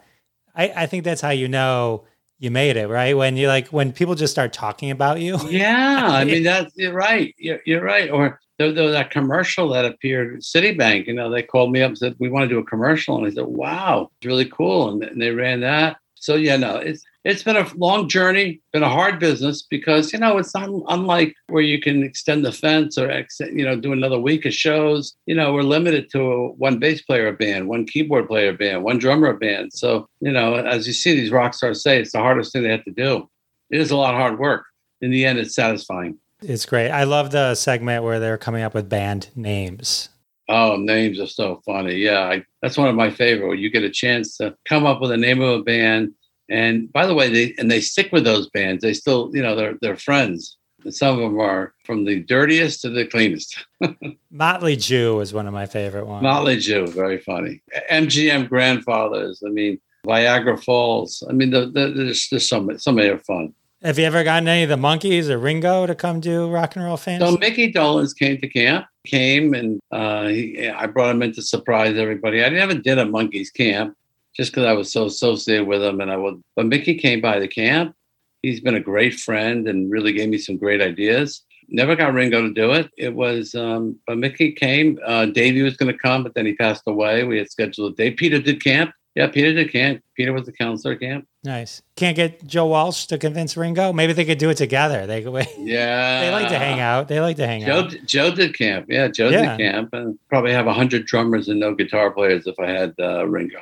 B: I, I think that's how you know you made it, right? When you like, when people just start talking about you.
D: Yeah. I mean, that's, you're right. You're, you're right. Or there, there was that commercial that appeared at Citibank, you know, they called me up and said, we want to do a commercial. And I said, wow, it's really cool. And, and they ran that. So yeah, no, it's it's been a long journey, been a hard business because you know it's not unlike where you can extend the fence or you know do another week of shows. You know, we're limited to one bass player a band, one keyboard player a band, one drummer a band. So you know, as you see these rock stars say, it's the hardest thing they have to do. It is a lot of hard work. In the end, it's satisfying.
B: It's great. I love the segment where they're coming up with band names.
D: Oh, names are so funny. Yeah, I, that's one of my favorite. When you get a chance to come up with a name of a band, and by the way, they and they stick with those bands. They still, you know, they're they're friends. And some of them are from the dirtiest to the cleanest.
B: Motley Jew is one of my favorite ones.
D: Motley Jew, very funny. MGM Grandfathers. I mean, Viagra Falls. I mean, the, the, there's some some are fun.
B: Have you ever gotten any of the Monkees or Ringo to come do rock and roll fans?
D: So Mickey Dolenz came to camp, came and uh, he, I brought him in to surprise everybody. I never did a Monkees camp just because I was so associated with him, and I would. But Mickey came by the camp. He's been a great friend and really gave me some great ideas. Never got Ringo to do it. It was, um, but Mickey came. Uh, Davey was going to come, but then he passed away. We had scheduled a day. Peter did camp. Yeah, Peter did camp. Peter was the counselor camp.
B: Nice. Can't get Joe Walsh to convince Ringo. Maybe they could do it together. They could.
D: yeah.
B: They like to hang out. They like to hang
D: Joe,
B: out.
D: Joe did camp. Yeah, Joe yeah. did camp, and probably have hundred drummers and no guitar players if I had uh, Ringo.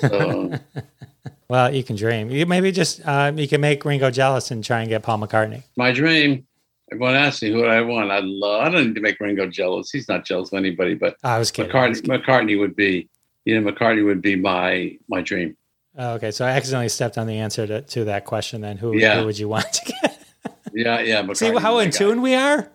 D: So,
B: Well, you can dream. You maybe just uh, you can make Ringo jealous and try and get Paul McCartney.
D: My dream. Everyone asks me who I want. I love. I don't need to make Ringo jealous. He's not jealous of anybody, but
B: I was kidding. I was
D: McCartney.
B: kidding.
D: McCartney would be. You know, McCartney would be my my dream.
B: Oh, okay, so I accidentally stepped on the answer to, to that question. Then who,
D: Yeah.
B: who would you want to get?
D: Yeah, yeah.
B: See how in
D: guy.
B: tune we are.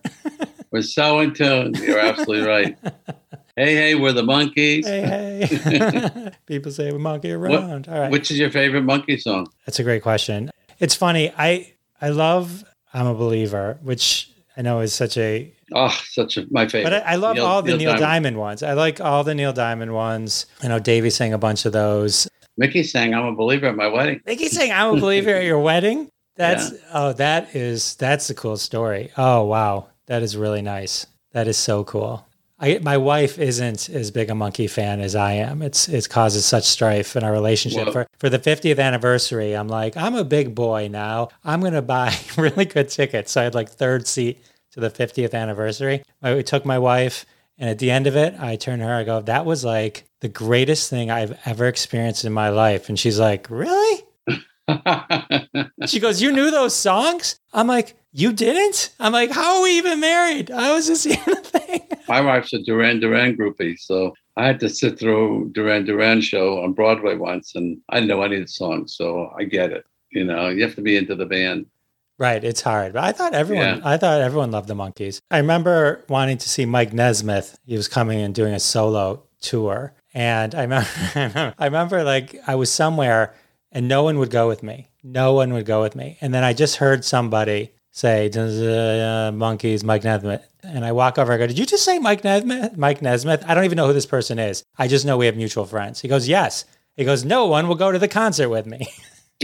D: We're so in tune. You're absolutely right. Hey, hey, we're the Monkees.
B: hey, hey. People say we monkey around. All right.
D: Which is your favorite monkey song?
B: That's a great question. It's funny. I I love I'm a believer, which I know is such a
D: Oh, such a my favorite.
B: but I, I love
D: Neil-
B: all the
D: Neil
B: Neil
D: Diamond.
B: Diamond. ones. I like all the Neil Diamond ones. I know Davey sang a bunch of those.
D: Mickey sang "I'm a Believer" at my wedding.
B: Keep saying I'm a believer at your wedding. That's oh that is that's a cool story. Oh wow. That is really nice. That is so cool. I, my wife isn't as big a monkey fan as I am. It's it causes such strife in our relationship.
D: Well-
B: for for the 50th anniversary, I'm like, I'm a big boy now. I'm gonna buy really good tickets. So I had like third seat to the 50th anniversary. I took my wife, and at the end of it, I turned to her. I go, "That was like the greatest thing I've ever experienced in my life." And she's like, "Really?" She goes, You knew those songs? I'm like, You didn't? I'm like, How are we even married? I was just seeing the thing.
D: My wife's a Duran Duran groupie, so I had to sit through Duran Duran show on Broadway once, and I didn't know any of the songs, so I get it. You know, you have to be into the band.
B: Right, it's hard. But I thought everyone
D: Yeah.
B: I thought everyone loved the Monkees. I remember wanting to see Mike Nesmith. He was coming and doing a solo tour. And I remember I remember like I was somewhere and no one would go with me. No one would go with me. And then I just heard somebody say Monkees Mike Nesmith. And I walk over, I go, Did you just say Mike Nesmith? Mike Nesmith? I don't even know who this person is. I just know we have mutual friends. He goes, Yes. He goes, No one will go to the concert with me.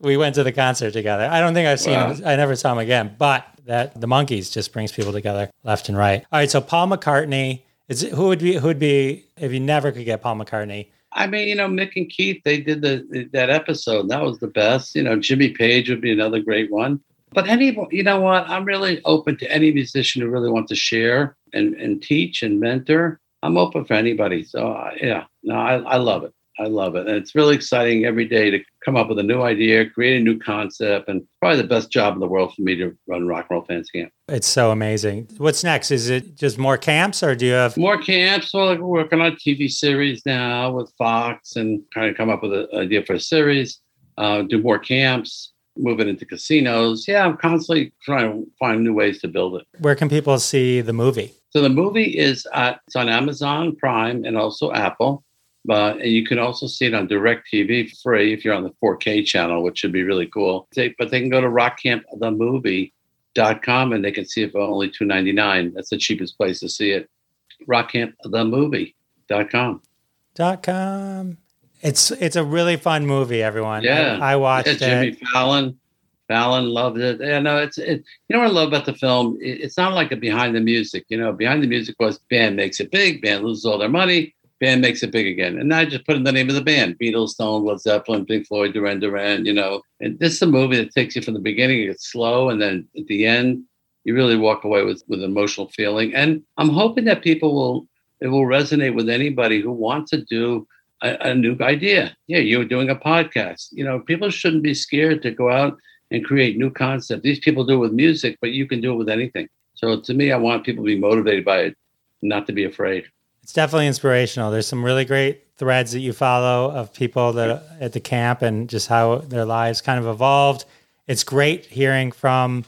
B: we went to the concert together. I don't think I've seen
D: Wow.
B: him. I never saw him again, but that the Monkees just brings people together left and right. All right, so Paul McCartney is who would be who would be if you never could get Paul McCartney?
D: I mean, you know, Mick and Keith, they did the that episode. That was the best. You know, Jimmy Page would be another great one. But any, you know what? I'm really open to any musician who really wants to share and, and teach and mentor. I'm open for anybody. So uh, yeah, no, I, I love it. I love it, and it's really exciting every day to come up with a new idea, create a new concept, and probably the best job in the world for me to run Rock and Roll Fantasy Camp.
B: It's so amazing. What's next? Is it just more camps, or do you have?
D: More camps. Well, we're working on a TV series now with Fox and kind of come up with an idea for a series. Uh, do more camps, move it into casinos. Yeah, I'm constantly trying to find new ways to build it.
B: Where can people see the movie?
D: So the movie is uh, it's on Amazon Prime and also Apple. But and you can also see it on Direct TV for free if you're on the 4K channel, which should be really cool. They, but they can go to rockcampthemovie.com and they can see it for only $2.99. That's the cheapest place to see it. Rockcampthemovie.com.
B: Dot com. It's it's a really fun movie, everyone.
D: Yeah.
B: I, I watched
D: Yeah, Jimmy
B: it.
D: Fallon. Fallon loved it. Yeah, no, it's it, you know what I love about the film. It- it's not like a behind the music. You know, behind the music was band makes it big, band loses all their money, band makes it big again, and I just put in the name of the band: Beatles, Stone, Led Zeppelin, Pink Floyd, Duran Duran. You know, and this is a movie that takes you from the beginning. It's slow, and then at the end, you really walk away with with emotional feeling. And I'm hoping that people will it will resonate with anybody who wants to do a, a new idea. Yeah, you're doing a podcast. You know, people shouldn't be scared to go out and create new concepts. These people do it with music, but you can do it with anything. So to me, I want people to be motivated by it, not to be afraid.
B: It's definitely inspirational. There's some really great threads that you follow of people that at the camp and just how their lives kind of evolved. It's great hearing from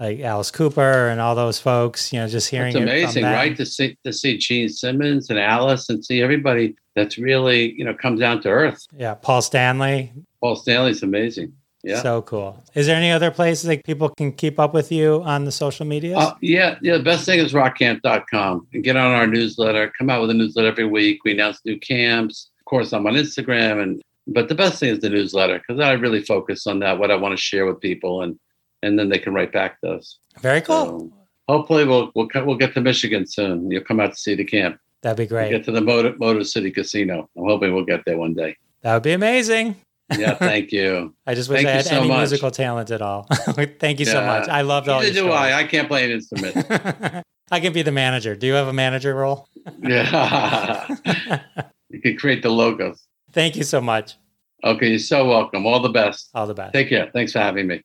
B: like Alice Cooper and all those folks. You know, just hearing
D: It's amazing,
B: them.
D: right? To see to see Gene Simmons and Alice and see everybody that's really you know comes down to earth.
B: Yeah, Paul Stanley.
D: Paul Stanley's amazing. Yeah.
B: So cool. Is there any other places that people can keep up with you on the social media?
D: Uh, yeah, yeah. The best thing is rockcamp.com and get on our newsletter. Come out with a newsletter every week. We announce new camps. Of course, I'm on Instagram, and but the best thing is the newsletter because I really focus on that, what I want to share with people, and and then they can write back to us.
B: Very cool.
D: So hopefully, we'll we'll we'll get to Michigan soon. You'll come out to see the camp.
B: That'd be great.
D: Get to the Motor, Motor City Casino. I'm hoping we'll get there one day.
B: That would be amazing.
D: Yeah, thank you.
B: I just wish
D: Thank
B: I had
D: so
B: any
D: much.
B: musical talent at all. Thank you so much. I loved all
D: Neither do I. I can't play an instrument.
B: I can be the manager. Do you have a manager role?
D: yeah, you can create the logos.
B: Thank you so much.
D: Okay, you're so welcome. All the best.
B: All the best.
D: Take care. Thanks for having me.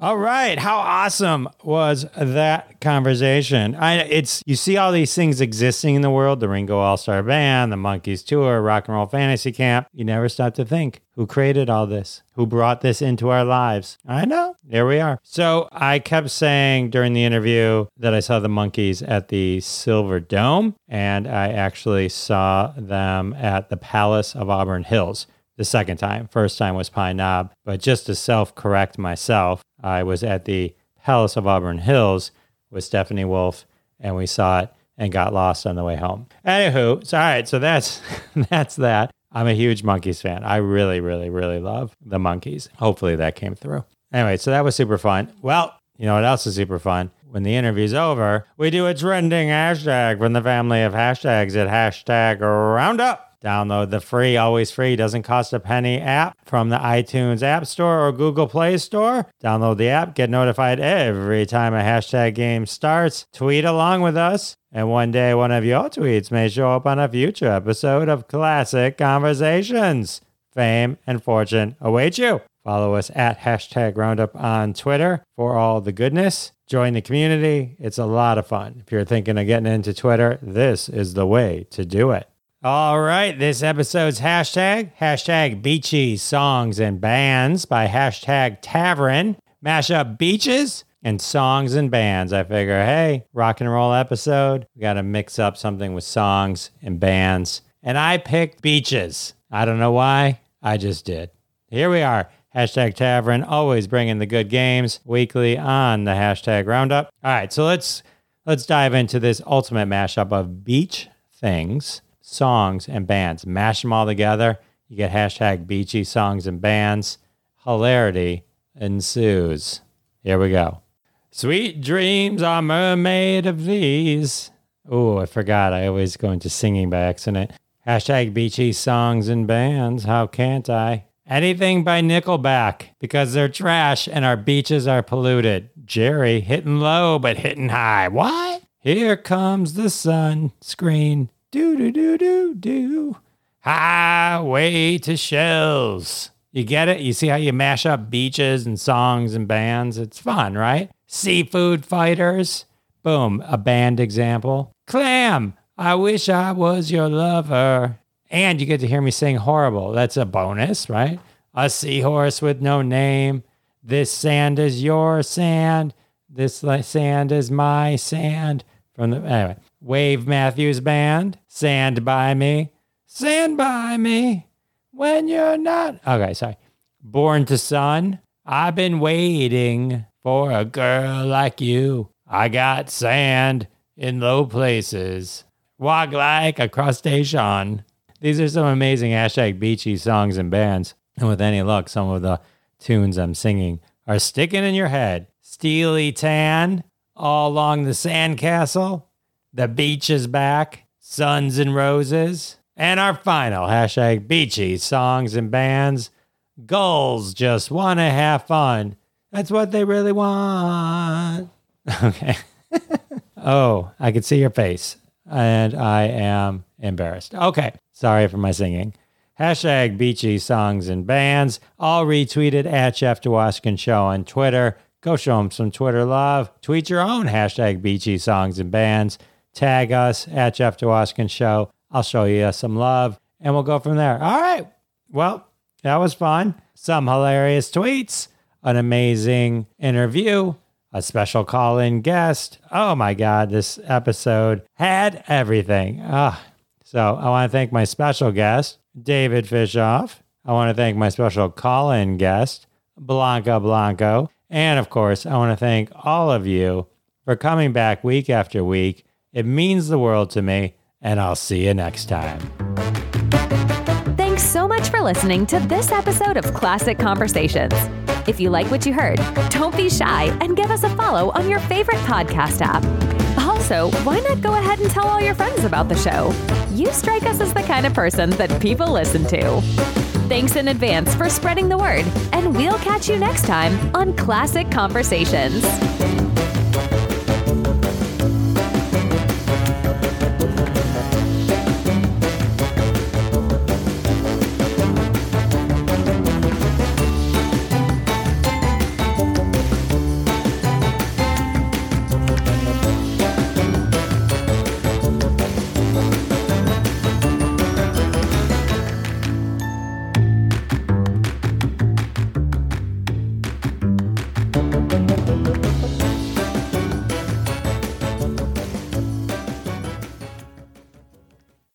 B: All right, how awesome was that conversation? I it's you see all these things existing in the world, the Ringo All-Star Band, the Monkees Tour, Rock and Roll Fantasy Camp. You never stop to think who created all this? Who brought this into our lives? I know. There we are. So, I kept saying during the interview that I saw the Monkees at the Silver Dome and I actually saw them at the Palace of Auburn Hills the second time. First time was Pine Knob. But just to self correct myself, I was at the Palace of Auburn Hills with Stephanie Wolf and we saw it and got lost on the way home. Anywho, so all right, so that's that's that. I'm a huge Monkees fan. I really, really, really love the Monkees. Hopefully that came through. Anyway, so that was super fun. Well, you know what else is super fun? When the interview's over, we do a trending hashtag from the family of hashtags at hashtag roundup. Download the free, always free, doesn't cost a penny app from the iTunes App Store or Google Play Store. Download the app, get notified every time a hashtag game starts. Tweet along with us, and one day one of your tweets may show up on a future episode of Classic Conversations. Fame and fortune await you. Follow us at hashtag Roundup on Twitter for all the goodness. Join the community. It's a lot of fun. If you're thinking of getting into Twitter, this is the way to do it. All right, this episode's hashtag, hashtag beachy songs and bands by hashtag Tavern. Mash up beaches and songs and bands. I figure, hey, rock and roll episode. We got to mix up something with songs and bands. And I picked beaches. I don't know why. I just did. Here we are. Hashtag Tavern, always bringing the good games weekly on the hashtag Roundup. All right, so let's let's dive into this ultimate mashup of beach things songs and bands. Mash them all together. You get hashtag beachy songs and bands. Hilarity ensues. Here we go. Sweet dreams are mermaid of these. Oh, I forgot. I always go into singing by accident. Hashtag beachy songs and bands. How can't I? Anything by Nickelback because they're trash and our beaches are polluted. Jerry hitting low but hitting high. What? Here comes the sun screen. Do do do do do. Highway to Shells. You get it? You see how you mash up beaches and songs and bands? It's fun, right? Seafood Fighters. Boom, a band example. Clam. I wish I was your lover. And you get to hear me sing horrible. That's a bonus, right? A seahorse with no name. This sand is your sand. This sand is my sand. From the anyway, Wave Matthews Band, Sand by Me, Sand by Me when you're not. Okay, sorry. Born to Sun, I've been waiting for a girl like you. I got sand in low places. Walk like a crustacean. These are some amazing hashtag beachy songs and bands. And with any luck, some of the tunes I'm singing are sticking in your head. Steely Tan, All Along the Sandcastle, the beach is back. Suns and Roses. And our final hashtag beachy songs and bands. Gulls just want to have fun. That's what they really want. Okay. oh, I can see your face. And I am embarrassed. Okay. Sorry for my singing. Hashtag beachy songs and bands. All retweeted at Jeff Dwoskin Show on Twitter. Go show them some Twitter love. Tweet your own hashtag beachy songs and bands tag us at Jeff Dwoskin Show. I'll show you some love and we'll go from there. All right. Well, that was fun. Some hilarious tweets, an amazing interview, a special call in guest. Oh my God, this episode had everything. Ah, so I want to thank my special guest, David Fishoff. I want to thank my special call in guest, Blanca Blanco. And of course, I want to thank all of you for coming back week after week it means the world to me, and I'll see you next time.
A: Thanks so much for listening to this episode of Classic Conversations. If you like what you heard, don't be shy and give us a follow on your favorite podcast app. Also, why not go ahead and tell all your friends about the show? You strike us as the kind of person that people listen to. Thanks in advance for spreading the word, and we'll catch you next time on Classic Conversations.